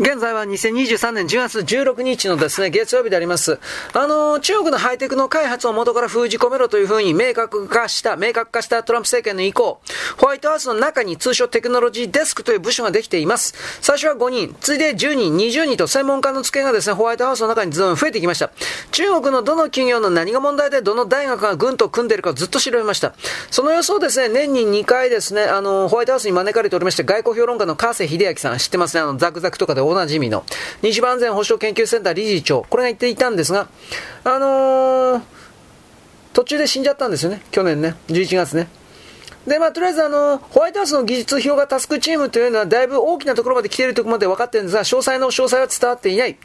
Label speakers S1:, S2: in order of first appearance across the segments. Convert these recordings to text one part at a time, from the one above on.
S1: 現在は2023年10月16日のですね、月曜日であります。あの、中国のハイテクの開発を元から封じ込めろというふうに明確化した、明確化したトランプ政権の意向、ホワイトハウスの中に通称テクノロジーデスクという部署ができています。最初は5人、次いで10人、20人と専門家の付けがですね、ホワイトハウスの中にずん増えてきました。中国のどの企業の何が問題でどの大学が軍と組んでいるかずっと調べました。その予想ですね、年に2回ですね、あの、ホワイトハウスに招かれておりまして、外交評論家の川瀬秀明さん、知ってますね、あの、ザクザクとかでおなじみの、西番安全保障研究センター理事長、これが言っていたんですが、あのー、途中で死んじゃったんですよね、去年ね、11月ね。で、まあ、とりあえず、あの、ホワイトハウスの技術評価タスクチームというのは、だいぶ大きなところまで来ているところまで分かってるんですが、詳細の詳細は伝わっていない。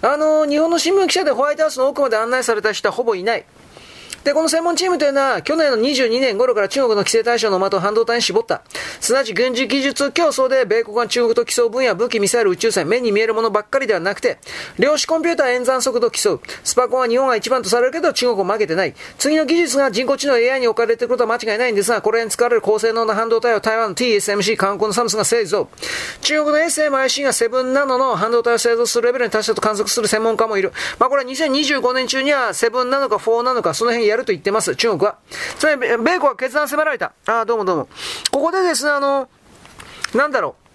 S1: あの、日本の新聞記者でホワイトハウスの奥まで案内された人はほぼいない。で、この専門チームというのは、去年の22年頃から中国の規制対象の的を半導体に絞った。すなわち軍事技術競争で米国が中国と競う分野、武器、ミサイル、宇宙船、目に見えるものばっかりではなくて、量子コンピューター演算速度を競う。スパコンは日本が一番とされるけど、中国を負けてない。次の技術が人工知能 AI に置かれていることは間違いないんですが、これに使われる高性能な半導体を台湾の TSMC、韓国のサムスが製造。中国の SMIC が7ナノの半導体を製造するレベルに達したと観測する専門家もいる。まあこれは2025年中には7ナノか4ナノかその辺やると言ってます。中国は。つまり、米国は決断迫られた。ああ、どうもどうも。ここでですね、あの、なんだろう。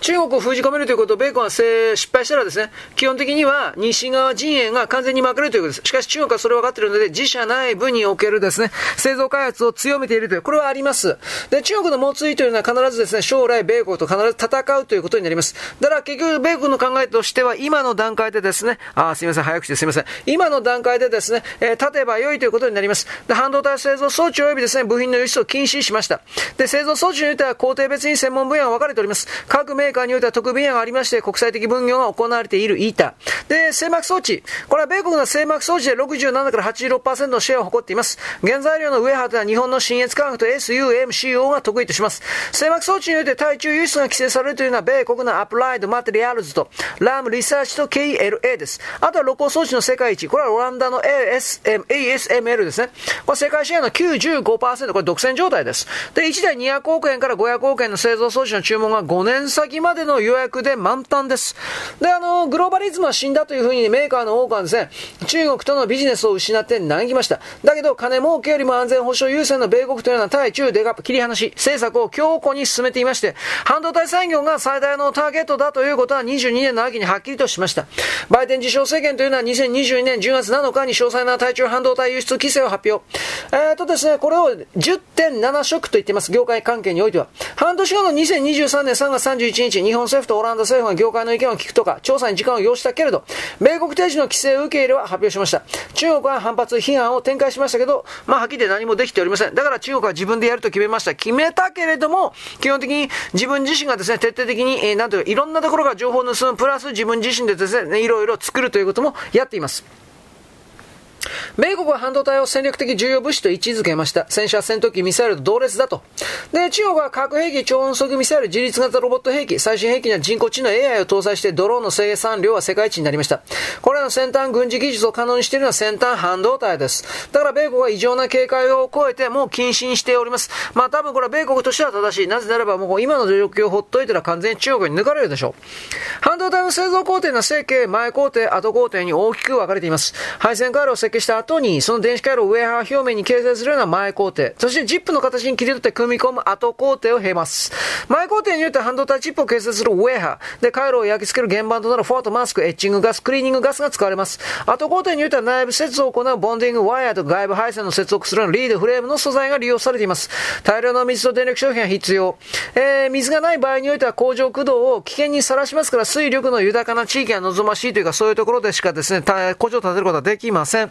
S1: 中国を封じ込めるということを米国が失敗したらですね、基本的には西側陣営が完全に負けるということです。しかし中国はそれを分かっているので、自社内部におけるですね、製造開発を強めているという、これはあります。で、中国の猛追というのは必ずですね、将来米国と必ず戦うということになります。だから結局米国の考えとしては、今の段階でですね、あ、すみません、早口ですみません。今の段階でですね、えー、立てば良いということになります。で、半導体製造装置及びですね、部品の輸出を禁止しました。で、製造装置においては工程別に専門分野が分かれております。各メーカーにおいては特分野がありまして、国際的分業が行われている ITA。で、製膜装置。これは米国の製膜装置で67から86%のシェアを誇っています。原材料の上は日本の新越科学と SUMCO が得意とします。製膜装置において対中輸出が規制されるというのは、米国のアプライドマテリアルズと、ラムリサーチと KLA です。あとは露光装置の世界一。これはオランダの ASM ASML ですね。これ世界シェアの95%。これ独占状態です。で、1台200億円から500億円の製造装置の注文が5年先までの予約で満タンです。で、あの、グローバリズムは死んだというふうにメーカーの多くはですね、中国とのビジネスを失って嘆きました。だけど、金儲けよりも安全保障優先の米国というのは対中でが切り離し、政策を強固に進めていまして、半導体産業が最大のターゲットだということは22年の秋にはっきりとしました。バイデン自称政権というのは2022年10月7日に詳細な対中半導体輸出規制を発表。えー、とですね、これを10.7色と言っています。業界関係においては。半年後の2023年3月31日、日本政府とオランダ政府が業界の意見を聞くとか、調査に時間を要したけれど、米国定時の規制を受け入れは発表しました。中国は反発、批判を展開しましたけど、まあ、はっきり何もできておりません。だから中国は自分でやると決めました。決めたけれども、基本的に自分自身がですね、徹底的に、えー、なんというか、いろんなところが情報を盗む、プラス自分自身でですね、いろいろ作るということもやっています。米国は半導体を戦略的重要物資と位置づけました。戦車戦闘機ミサイルと同列だと。で、中国は核兵器、超音速ミサイル、自律型ロボット兵器、最新兵器には人工知能 AI を搭載してドローンの生産量は世界一になりました。これらの先端軍事技術を可能にしているのは先端半導体です。だから米国は異常な警戒を超えてもう禁止にしております。まあ多分これは米国としては正しい。なぜならばもう今の状況をほっといたら完全に中国に抜かれるでしょう。半導体の製造工程の成形、前工程、後工程に大きく分かれています。配線回路を設計した後に、その電子回路をウェアハー表面に形成するような前工程、そしてジップの形に切り取って組み込む後工程を経ます。前工程によって半導体チップを形成するウェアハー、で、回路を焼き付ける原板となるフォートマスク、エッチングガス、クリーニングガスが使われます。後工程によっては内部接続を行うボンディングワイヤーと外部配線の接続するリードフレームの素材が利用されています。大量の水と電力消費が必要。えー、水がない場合においては工場駆動を危険にさらしますから水力の豊かな地域が望ましいというかそういうところでしかですね、工場を建てることはできません。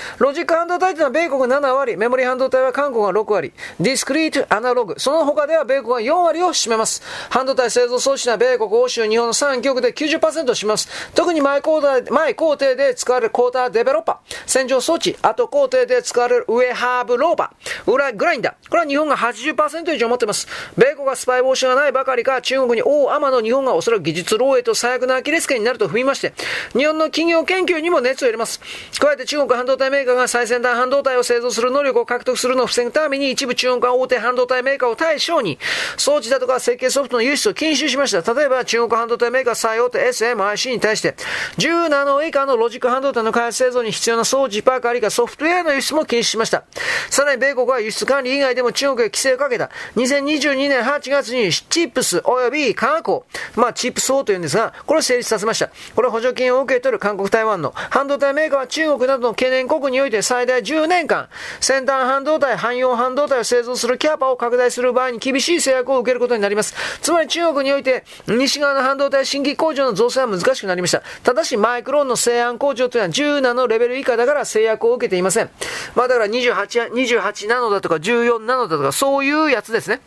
S1: ロジック半導体というのは米国7割、メモリ半導体は韓国が6割、ディスクリート、アナログ、その他では米国が4割を占めます。半導体製造装置は米国、欧州、日本の3極で90%を占めます。特に前工程前工程で使われるコーターデベロッパー、洗浄装置、後工程で使われるウェハーブローバー、裏グラインダー、これは日本が80%以上持ってます。米国がスパイ防止がないばかりか、中国に大雨の日本がおそらく技術漏洩と最悪なアキレス腱になると踏みまして、日本の企業研究にも熱を入れます。加えて中国半導体メーカーが最先端半導体を製造する能力を獲得するのを防ぐために一部中国大手半導体メーカーを対象に装置だとか設計ソフトの輸出を禁止しました。例えば中国半導体メーカー最大手 SMIC に対して10ナノ以下のロジック半導体の開発製造に必要な装置パーカー以下ソフトウェアの輸出も禁止しました。さらに米国は輸出管理以外でも中国へ規制をかけた2022年8月にチップス及び科学法を、まあチップスをというんですが、これを成立させました。これ補助金を受け取る韓国台湾の半導体メーカーは中国などの懸念国ににおいて最大10年間、先端半導体、汎用半導体を製造するキャパを拡大する場合に厳しい制約を受けることになります。つまり中国において、西側の半導体新規工場の造成は難しくなりました。ただし、マイクロンの西安工場というのは10ナノレベル以下だから制約を受けていません。まあだから28、28ナノだとか14ナノだとかそういうやつですね。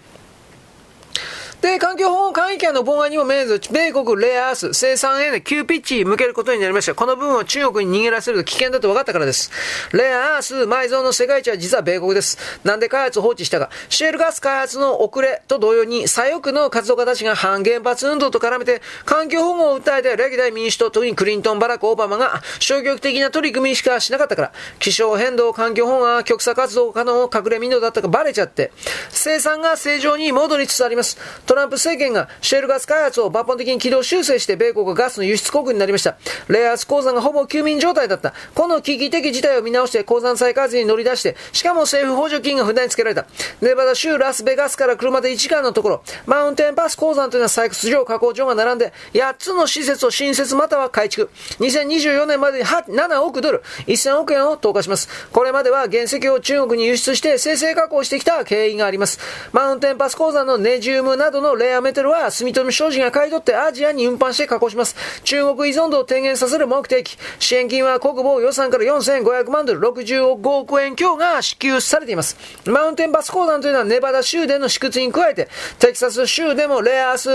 S1: で、環境保護管理権の妨害にも命ず、米国レアアース生産への急ピッチ向けることになりました。この部分を中国に逃げらせると危険だと分かったからです。レアアース埋蔵の世界一は実は米国です。なんで開発放置したか。シェールガス開発の遅れと同様に、左翼の活動家たちが反原発運動と絡めて、環境保護を訴えて、歴代民主党、特にクリントン、バラク、オバマが消極的な取り組みしかしなかったから、気象変動、環境保護が極左活動家の隠れ民度だったかバレちゃって、生産が正常に戻りつつあります。トランプ政権がシェールガス開発を抜本的に軌道修正して米国がガスの輸出国になりました。レアアース鉱山がほぼ休眠状態だった。この危機的事態を見直して鉱山再開発に乗り出して、しかも政府補助金が札につけられた。ネバダ州ラスベガスから車で1時間のところ、マウンテンパス鉱山というのは採掘場、加工場が並んで、8つの施設を新設または改築。2024年までに7億ドル、1000億円を投下します。これまでは原石を中国に輸出して生成加工してきた経緯があります。マウンテンパス鉱山のネジウムなどのレアメタルは住友商事が買い取ってアジアに運搬して加工します。中国依存度を低減させる目的。支援金は国防予算から4500万ドル、65億円強が支給されています。マウンテンバス鉱山というのはネバダ州での試掘に加えて、テキサス州でもレアアース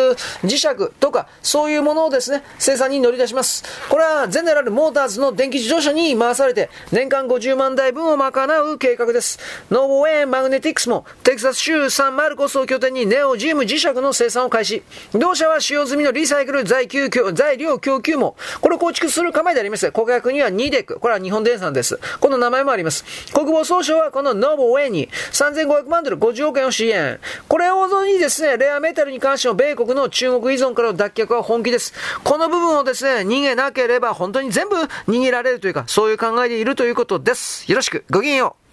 S1: 磁石とか、そういうものをですね、生産に乗り出します。これはゼネラルモーターズの電気自動車に回されて、年間50万台分を賄う計画です。ノーウェーンマグネティクスも、テキサス州サンマルコスを拠点にネオジム磁石の生産を開始。同社は使用済みのリサイクル材材料供給も、これを構築する構えであります。顧客にはニデック、これは日本電産です。この名前もあります。国防総省はこのノボウェイに3500万ドル50億円を支援。これをぞにですね、レアメタルに関しての米国の中国依存からの脱却は本気です。この部分をですね、逃げなければ本当に全部逃げられるというか、そういう考えでいるということです。よろしく、ごきげんよう。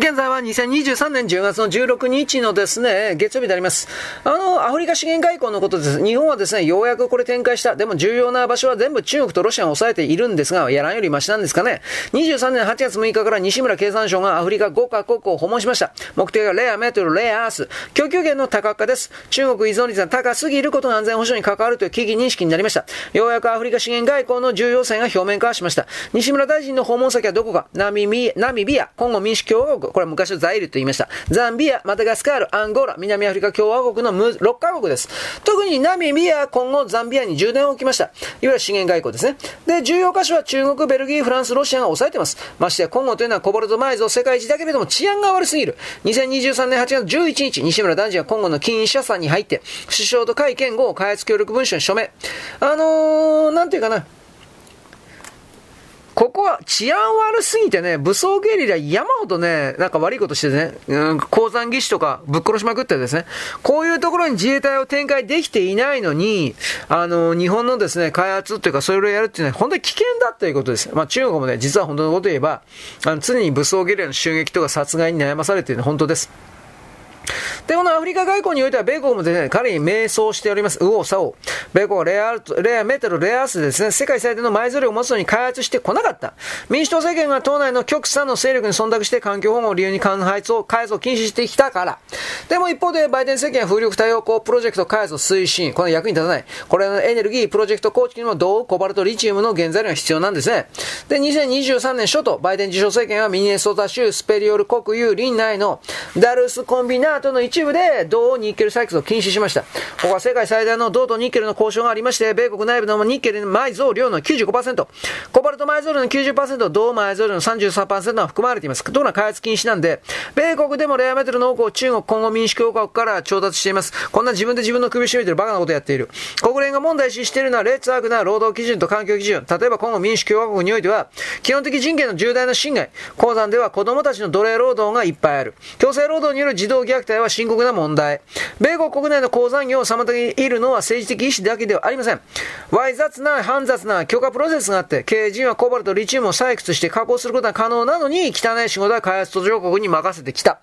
S1: 現在は2023年10月の16日のですね、月曜日であります。あの、アフリカ資源外交のことです。日本はですね、ようやくこれ展開した。でも重要な場所は全部中国とロシアが抑えているんですが、やらんよりマシなんですかね。23年8月6日から西村経産省がアフリカ5カ国を訪問しました。目的はレアメートル、レアアース、供給源の多角化です。中国依存率が高すぎることが安全保障に関わるという危機認識になりました。ようやくアフリカ資源外交の重要性が表面化しました。西村大臣の訪問先はどこかナミビナミビア、コンゴ民主共和国、これは昔のザイルと言いました。ザンビア、マダガスカール、アンゴラ、南アフリカ共和国の6カ国です。特にナミビアは、今後ザンビアに充電を置きました。いわゆる資源外交ですね。で、重要箇所は中国、ベルギー、フランス、ロシアが抑えてます。ましてや、今後というのはコボルト埋蔵世界一だけれども治安が悪すぎる。2023年8月11日、西村大臣は今後の金社さんに入って、首相と会見後、開発協力文書に署名。あのー、なんていうかな。ここは治安悪すぎてね、武装ゲリラ山ほどね、なんか悪いことしてね、うん、鉱山技師とかぶっ殺しまくってですね、こういうところに自衛隊を展開できていないのに、あの、日本のですね、開発っていうか、それをやるっていうのは本当に危険だということです。まあ中国もね、実は本当のこと言えば、あの、常に武装ゲリラの襲撃とか殺害に悩まされているのは本当です。で、このアフリカ外交においては、米国もですね、彼に迷走しております。右往左往。米国はレアレアメタル、レアアースでですね、世界最大の埋蔵量を持つのに開発してこなかった。民主党政権が党内の極左の勢力に忖度して環境保護を理由に開発を、開発を禁止してきたから。でも一方で、バイデン政権は風力太陽光プロジェクト開発を推進。この役に立たない。これのエネルギープロジェクト構築にも銅、コバルト、リチウムの原材料が必要なんですね。で、2023年初頭、バイデン自称政権はミネソタ州スペリオル国有林内のダルスコンビナートの一部で銅ニッケル採掘を禁止しました。ここは世界最大の銅とニッケルの交渉がありまして、米国内部のニッケル埋蔵量の95%、コバルト埋蔵量の90%、銅埋蔵量の33%が含まれています。ところが開発禁止なんで、米国でもレアメタルの多くを中国、今後民主共和国から調達しています。こんな自分で自分の首絞めてるバカなことやっている。国連が問題視しているのは劣悪な労働基準と環境基準。例えば今後民主共和国においては、基本的人権の重大な侵害。鉱山では子供たちの奴隷労働がいっぱいある。強制労働による児童虐待は深刻な問題。米国国内の鉱山業を妨げいるのは政治的意思だけではありません。わい雑な煩雑な許可プロセスがあって、経営陣はコバルト、リチウムを採掘して加工することが可能なのに、汚い仕事は開発途上国に任せてきた。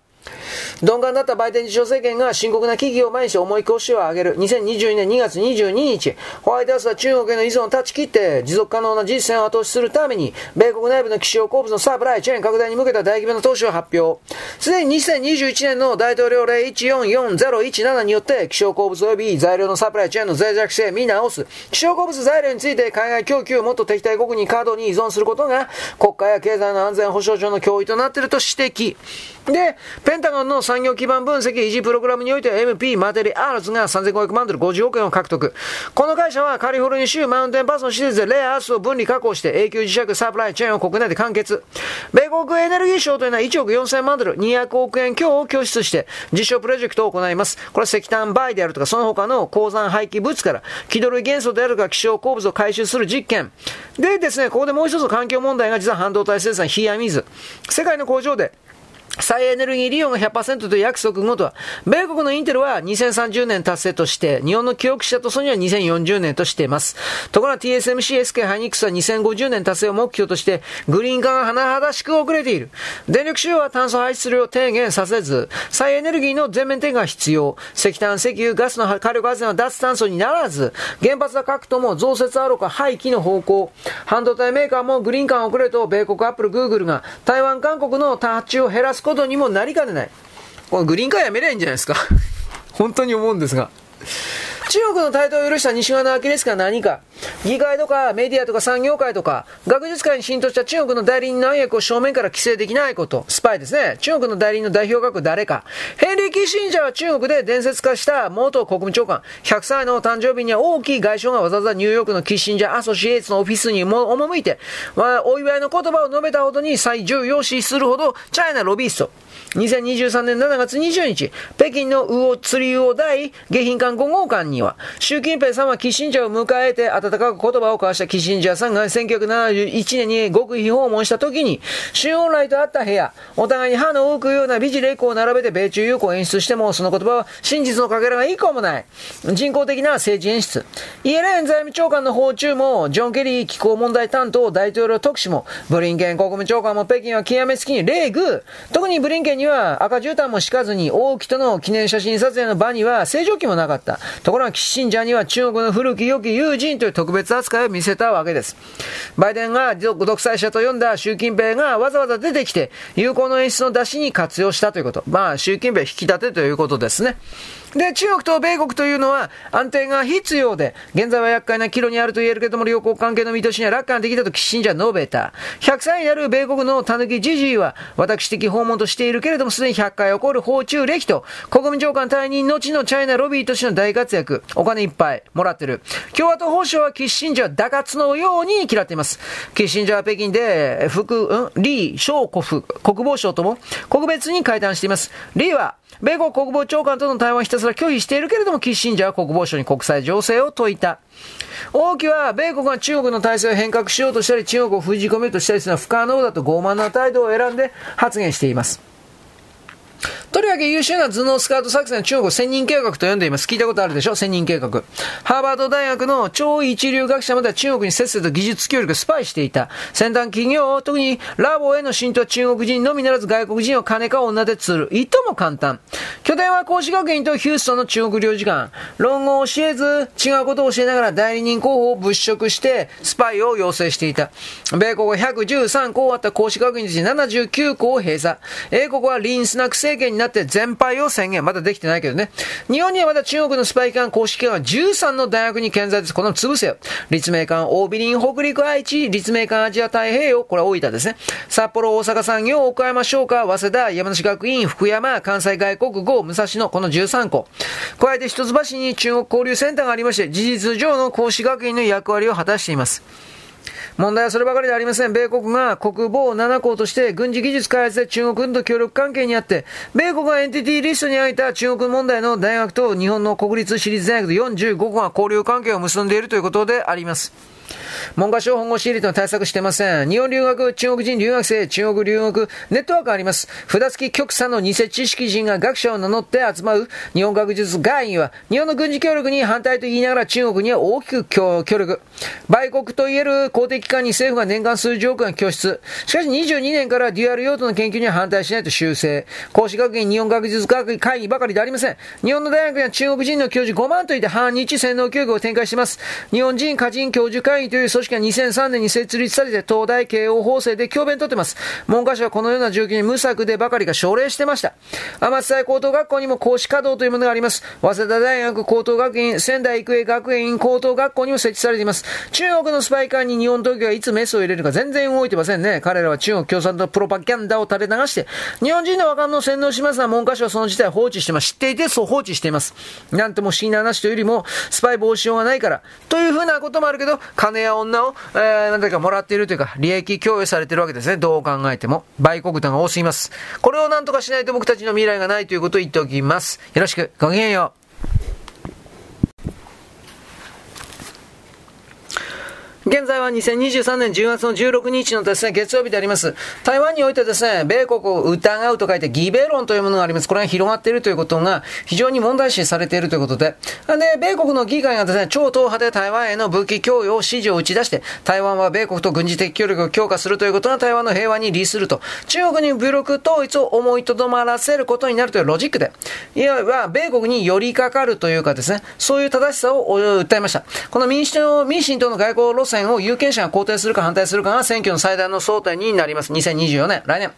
S1: 鈍感だったバイデン自称政権が深刻な危機を前にして重い腰を上げる。2022年2月22日、ホワイトハウスは中国への依存を断ち切って持続可能な実践を後押しするために、米国内部の気象鉱物のサプライチェーン拡大に向けた大規模な投資を発表。すでに2021年の大統領令144017によって気象鉱物及び材料のサプライチェーンの脆弱性を見直す。気象鉱物材料について海外供給をもっと敵対国に過度に依存することが国家や経済の安全保障上の脅威となっていると指摘。で、ペンタゴンの産業基盤分析維持プログラムにおいては MP マテリアールズが3500万ドル50億円を獲得。この会社はカリフォルニア州マウンテンパスの施設でレアアースを分離確保して永久磁石サプライチェーンを国内で完結。米国エネルギー省というのは1億4000万ドル200億円強を拠出して実証プロジェクトを行います。これは石炭バイであるとかその他の鉱山廃棄物から気取る元素であるとか希少鉱物を回収する実験。でですね、ここでもう一つ環境問題が実は半導体生産、冷や水。世界の工場で再エネルギー利用が100%という約束ごとは、米国のインテルは2030年達成として、日本の記憶者とソニーは2040年としています。ところが TSMC、SK ハイニックスは2050年達成を目標として、グリーン化が甚だしく遅れている。電力使用は炭素排出量を低減させず、再エネルギーの全面転換が必要。石炭、石油、ガスの火力発電は脱炭素にならず、原発は核とも増設あろうか廃棄の方向。半導体メーカーもグリーン化が遅れると、米国アップル、グーグルが台湾、韓国の多発注を減らすことにもなりかねない。このグリーンカーやめりゃいいんじゃないですか。本当に思うんですが。中国の台頭を許した西側のアキレスが何か、議会とかメディアとか産業界とか、学術界に浸透した中国の代理人の暗躍を正面から規制できないこと、スパイですね。中国の代理人の代表格誰か。ヘンリー・キッシンジャーは中国で伝説化した元国務長官、100歳の誕生日には大きい外相がわざわざニューヨークのキッシンジャーアソシエイツのオフィスにも赴いて、お祝いの言葉を述べたほどに最重要視するほど、チャイナロビースト。2023年7月20日、北京の魚釣り魚大下品館5号館には、習近平さんはキッシンジャーを迎えて温かく言葉を交わしたキッシンジャーさんが1971年に極秘訪問した時に、周恩来と会った部屋、お互いに歯の浮くような美辞霊子を並べて米中友好を演出しても、その言葉は真実のかけらが一個もない。人工的な政治演出。イエレン財務長官の訪中も、ジョン・ケリー気候問題担当大統領特使も、ブリンケン国務長官も北京は極めつきに礼遇。特にブリンケンには赤絨毯も敷かずに、王毅との記念写真撮影の場には正常期もなかった。ところが、キッシンジャーには中国の古き良き友人という特別扱いを見せたわけです。バイデンが独裁者と呼んだ習近平がわざわざ出てきて、有効の演出の出しに活用したということ。まあ、習近平引き立てということですね。で、中国と米国というのは安定が必要で、現在は厄介な岐路にあると言えるけども、良好関係の見通しには楽観的だとキッシンジャー述べた。100歳になる米国の狸ジジイは、私的訪問としているけれども、すでに100回起こる訪中歴と、国務長官退任後のチャイナロビーとしての大活躍、お金いっぱいもらってる。共和党法相はキッシンジャー打活のように嫌っています。キッシンジャーは北京で、副、うん、リー・ショーコフ国防相とも、国別に会談しています。リーは、米国国防長官との対話をひたすら拒否しているけれども、キッシンジャーは国防省に国際情勢を説いた。王毅は、米国が中国の体制を変革しようとしたり、中国を封じ込めようとしたりするのは不可能だと傲慢な態度を選んで発言しています。とりわけ優秀な頭脳スカウト作戦は中国千人計画と呼んでいます。聞いたことあるでしょ？千人計画。ハーバード大学の超一流学者までは中国にせっせと技術協力スパイしていた。先端企業、特にラボへの浸透は中国人のみならず外国人を金か女で釣る。いとも簡単。拠点は孔子学院とヒューストンの中国領事館。論語を教えず、違うことを教えながら代理人候補を物色してスパイを要請していた。米国は113校あった孔子学院に79校を閉鎖。英国はリンスナック政権になって全廃を宣言。まだできてないけどね。日本にはまだ中国のスパイ機関公式機関は13の大学に健在です。この潰せよ。立命館、大ビリン、北陸、愛知、立命館、アジア太平洋、これは大分ですね。札幌、大阪産業、岡山商科、早稲田、山梨学院、福山、関西外国語、武蔵野、この13校。加えて一橋に中国交流センターがありまして、事実上の講師学院の役割を果たしています。問題はそればかりではありません。米国が国防7項として軍事技術開発で中国軍と協力関係にあって、米国がエンティティリストにあいた中国問題の大学と日本の国立私立大学で45校が交流関係を結んでいるということであります。文科省本郷私立の対策してません。日本留学、中国人留学生、中国留学、ネットワークあります。札付き極左の偽知識人が学者を名乗って集まる日本学術会議は、日本の軍事協力に反対と言いながら中国には大きく協力。売国といえる公的機関に政府が年間数十億円拠出。しかし22年からデュアル用途の研究には反対しないと修正。講師学院日本学術会議ばかりでありません。日本の大学や中国人の教授5万といって反日洗脳教育を展開しています。日本人家人教授会議という組織が2003年に設立されて東大慶応法制で教鞭取ってます。文科省はこのような状況に無策でばかりが奨励してました。天津大高等学校にも講師稼働というものがあります。早稲田大学高等学院、仙台育英学園高等学校にも設置されています。中国のスパイカーに日本当局がいつメスを入れるか全然動いてませんね。彼らは中国共産党プロパギャンダを垂れ流して、日本人の若者を洗脳しますが、文科省はその事態を放置してます。知っていてそう放置しています。なんとも不思議な話というよりも、スパイ防止用がないから、というふうなこともあるけど、金や女をえー、なんだかもらっているというか、利益供与されているわけですね。どう考えても。売国団が多すぎます。これをなんとかしないと僕たちの未来がないということを言っておきます。よろしく。ごきげんよう。現在は2023年10月の16日のですね、月曜日であります。台湾においてですね、米国を疑うと書いてギベ論というものがあります。これが広がっているということが非常に問題視されているということで。で、米国の議会がですね、超党派で台湾への武器供与を指示を打ち出して、台湾は米国と軍事的協力を強化するということが台湾の平和に利すると。中国に武力統一を思いとどまらせることになるというロジックで、いわば米国に寄りかかるというかですね、そういう正しさを訴えました。この民主党、民進党の外交路線線を有権者が肯定するか反対するかが選挙の最大の争点になります。2024年、来年。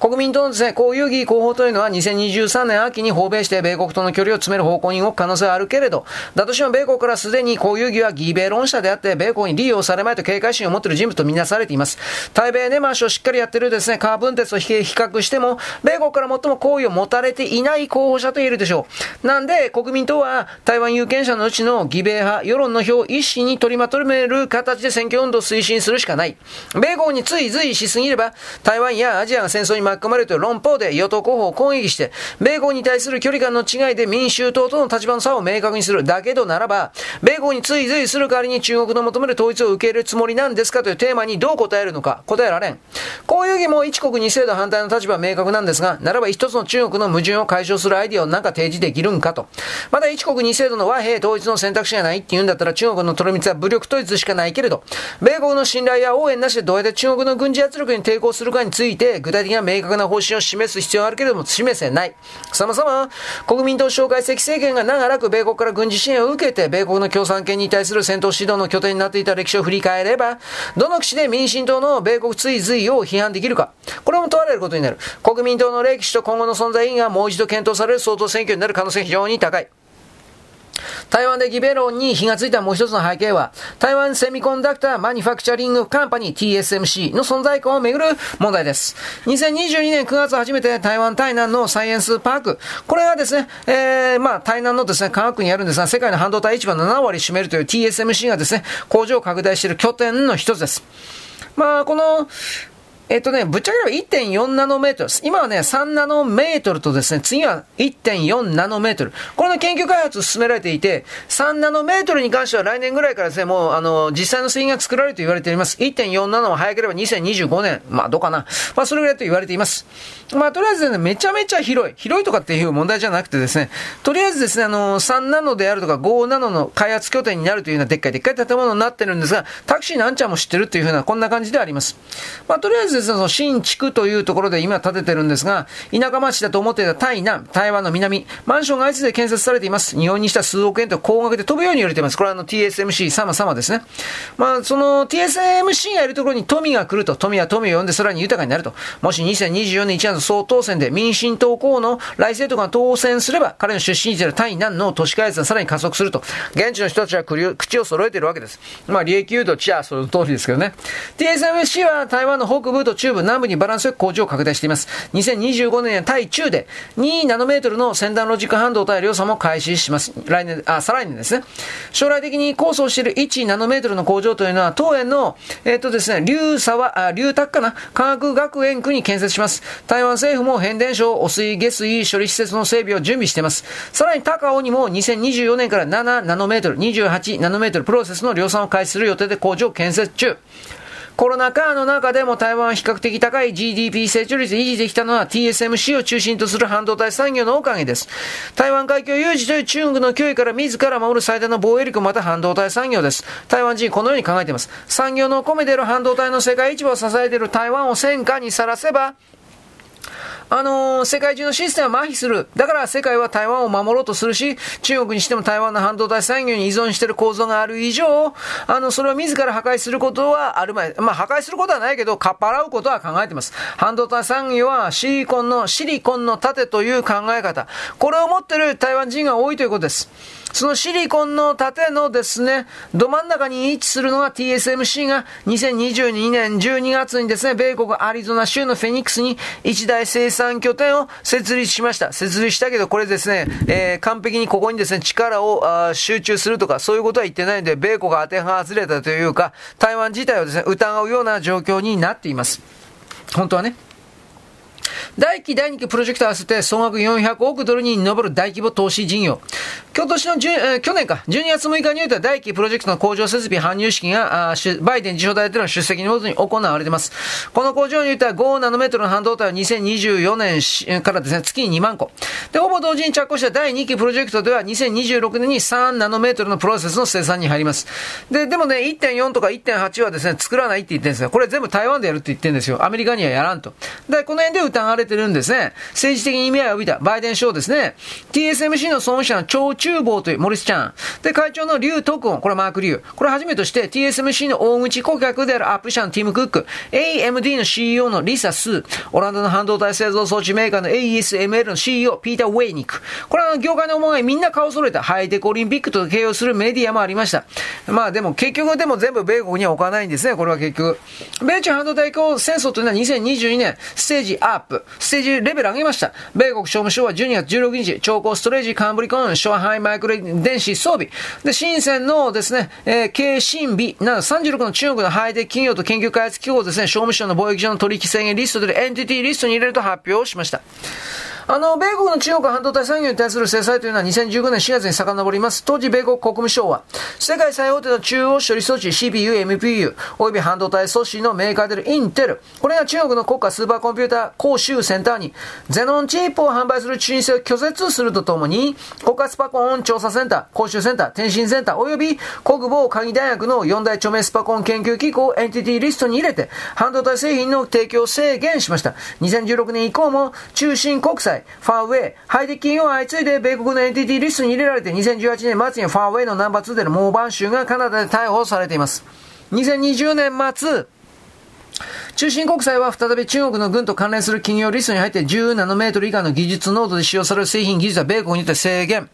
S1: 国民党のですね、こういう議候補というのは2023年秋に訪米して米国との距離を詰める方向に動く可能性はあるけれど、だとしても米国からすでにこういう議は義米論者であって、米国に利用されまいと警戒心を持っている人物とみなされています。対米根回しをしっかりやってるですね、カー分鉄と比較しても、米国から最も好意を持たれていない候補者と言えるでしょう。なんで、国民党は台湾有権者のうちの義米派、世論の票を一心に取りまとめる形で選挙運動を推進するしかない。米国につい随しすぎれば、台湾やアジアが戦争に巻き込まれるという論法で与党候補を攻撃して、米国に対する距離感の違いで民衆党との立場の差を明確にする。だけどならば、米国につい随する代わりに中国の求める統一を受け入れるつもりなんですかというテーマにどう答えるのか、答えられん。こういう議も一国二制度反対の立場は明確なんですが、ならば一つの中国の矛盾を解消するアイディアを何か提示できるんかと。まだ一国二制度の和平統一の選択肢がないって言うんだったら中国のとろみつは武力統一しかないけれど、米国の信頼や応援なしでどうやって中国の軍事圧力に抵抗するかについて、具体的な明確な方針を示す必要があるけれども、示せない。そもそも、国民党紹介石政権が長らく米国から軍事支援を受けて、米国の共産権に対する戦闘指導の拠点になっていた歴史を振り返れば、どの口で民進党の米国追随を批判できるか。これも問われることになる。国民党の歴史と今後の存在意義がもう一度検討される総統選挙になる可能性非常に高い。台湾でギベロンに火がついたもう一つの背景は、台湾セミコンダクターマニファクチャリングカンパニー TSMC の存在感をめぐる問題です。2022年9月初めて台湾台南のサイエンスパーク、これがですね、えー、まあ台南のですね、科学にあるんですが、世界の半導体市場の7割占めるという TSMC がですね、工場を拡大している拠点の一つです。まあ、この、えっとね、ぶっちゃければ1.4ナノメートル。今はね、3ナノメートルとですね、次は1.4ナノメートル。これの研究開発進められていて、3ナノメートルに関しては来年ぐらいからですね、もう、あの、実際の水銀が作られると言われています。1.4ナノは早ければ2025年。まあ、どうかな。まあ、それぐらいと言われています。まあ、とりあえずね、めちゃめちゃ広い。広いとかっていう問題じゃなくてですね、とりあえずですね、あの、3ナノであるとか5ナノの開発拠点になるというようなでっかいでっかい建物になってるんですが、タクシーのあんちゃんも知ってるっていうふうな、こんな感じであります。まあ、とりあえずですね、その新築というところで今建ててるんですが、田舎町だと思っていた台南、台湾の南、マンションが相次いで建設されています。日本にした数億円と高額で飛ぶように言われています。これはあの TSMC 様々ですね。まあ、その TSMC がいるところに富が来ると、富は富を呼んでさらに豊かになると。もし2024年1月総当選で民進党候補の来世とか当選すれば、彼の出身地である台南の都市開発がさらに加速すると。現地の人たちは口を揃えているわけです。まあ、利益誘導地はその通りですけどね。TSMC は台湾の北部と中部、南部にバランスよく工場を拡大しています。2025年は対中で2ナノメートルの先端ロジック半導体量産も開始します。来年、あ、再来年ですね。将来的に構想している1ナノメートルの工場というのは、当園の、えっ、ー、とですね、竜沢、あ、竜卓かな？科学学園区に建設します。台湾政府も変電所、汚水、下水処理施設の整備を準備しています。さらに高尾にも2024年から7ナノメートル、28ナノメートルプロセスの量産を開始する予定で工場を建設中。コロナ禍の中でも台湾は比較的高い GDP 成長率を維持できたのは TSMC を中心とする半導体産業のおかげです。台湾海峡有事という中国の脅威から自ら守る最大の防衛力もまた半導体産業です。台湾人このように考えています。産業の込めている半導体の世界一部を支えている台湾を戦火にさらせば、あのー、世界中のシステムは麻痺する。だから世界は台湾を守ろうとするし、中国にしても台湾の半導体産業に依存している構造がある以上、あの、それを自ら破壊することはあるまい。まあ、破壊することはないけど、かっぱらうことは考えてます。半導体産業はシリコンの、シリコンの盾という考え方。これを持ってる台湾人が多いということです。そのシリコンの盾のですね、ど真ん中に位置するのが TSMC が2022年12月にですね、米国アリゾナ州のフェニックスに一大生産拠点を設立しました。設立したけど、これですね、えー、完璧にここにですね、力を集中するとか、そういうことは言ってないので、米国が当てはずれたというか、台湾自体をですね、疑うような状況になっています。本当はね。第1期、第2期プロジェクト合わせて総額400億ドルに上る大規模投資事業。今年の、えー、去年か、12月6日においては第1期プロジェクトの工場設備搬入式が、あバイデン自称大統領の出席のもとに行われています。この工場においては5ナノメートルの半導体は2024年からですね、月に2万個。で、ほぼ同時に着工した第2期プロジェクトでは2026年に3ナノメートルのプロセスの生産に入ります。で、でもね、1.4とか1.8はですね、作らないって言ってるんですよ。これ全部台湾でやるって言ってるんですよ。アメリカにはやらんと。で、この辺で疑われてるんですね。政治的に意味合いを帯びたバイデン賞ですね。TSMC の創始者の超厨房というモリスちゃん。で、会長の劉徳音、これマーク・リュウ。これはじめとして TSMC の大口顧客であるアップル社のティム・クック。AMD の CEO のリサ・スー。オランダの半導体製造装置メーカーの ASML の CEO、ピーター・ウェニンク。これは業界の思いみんな顔揃えたハイテクオリンピックと形容するメディアもありました。まあでも結局でも全部米国には置かないんですね、これは結局。米中半導体戦争というのは2022年、ステージアップ、ステージレベル上げました。米国商務省は12月16日、長江ストレージカンブリコン、ショアハイマイクロ電子装備。で、深センのですね、えー、京信美など36の中国のハイテク企業と研究開発機構をですね、商務省の貿易上の取引制限リストでエンティティリストに入れると発表しました。あの、米国の中国半導体産業に対する制裁というのは2015年4月に遡ります。当時、米国国務省は、世界最大手の中央処理装置 CPU、MPU、および半導体組織のメーカーであるインテル。これが中国の国家スーパーコンピューター講習センターに、ゼノンチップを販売する申請を拒絶するとともに、国家スパコン調査センター、講習センター、転身センター、および国防科技大学の四大著名スパコン研究機構をエンティティリストに入れて、半導体製品の提供を制限しました。2016年以降も、中心国際、ファーウェイ、ハイテク企業は相次いで米国のエンティティリストに入れられて、2018年末にファーウェイのナンバー2でのモーバン州がカナダで逮捕されています。2020年末、中心国債は再び中国の軍と関連する企業リストに入って10ナノメートル以下の技術濃度で使用される製品技術は米国によって制限。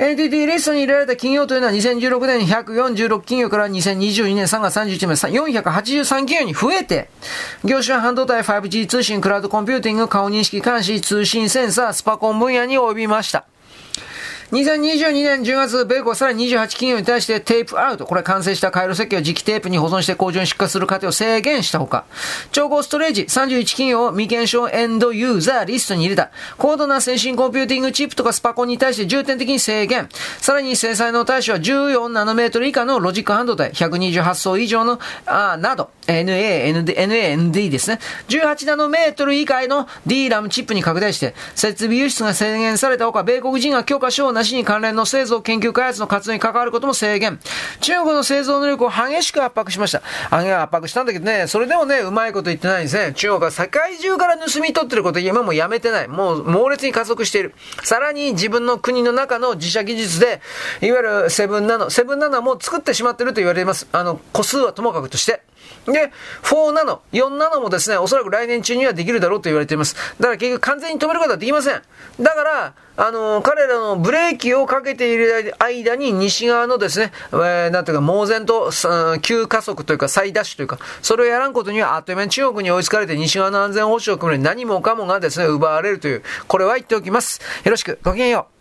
S1: NTT リストに入れられた企業というのは2016年146企業から2022年3月31日まで483企業に増えて、業種は半導体 5G 通信、クラウドコンピューティング、顔認識監視、通信センサー、スパコン分野に及びました。2022年10月、米国はさらに28企業に対して tape out、これ完成した回路設計を磁気テープに保存して工場に出荷する過程を制限したほか、長江ストレージ31企業を未検証エンドユーザーリストに入れた、高度な先進コンピューティングチップとかスパコンに対して重点的に制限、さらに制裁の対象は14ナノメートル以下のロジック半導体、128層以上の、あなど、NA、ND、NA、ND ですね。18ナノメートル以下の DRAM チップに拡大して、設備輸出が制限されたほか、米国人が許可証をなしに関連の製造研究開発の活動に関わることも制限。中国の製造能力を激しく圧迫しました。圧迫したんだけどね、それでもね、うまいこと言ってないんですね。中国は世界中から盗み取ってること今もやめてない。もう猛烈に加速している。さらに自分の国の中の自社技術で、いわゆるセブンナノ、セブンナノはもう作ってしまってると言われます。あの、個数はともかくとして。で、4ナノ、4ナノもですね、おそらく来年中にはできるだろうと言われています。だから結局完全に止めることはできません。だから、あの、彼らのブレーキをかけている間に西側のですね、えー、なんていうか、猛然と、急加速というか、再ダッシュというか、それをやらんことには、あっという間に中国に追いつかれて西側の安全保障を組むに何もかもがですね、奪われるという、これは言っておきます。よろしく、ごきげんよう。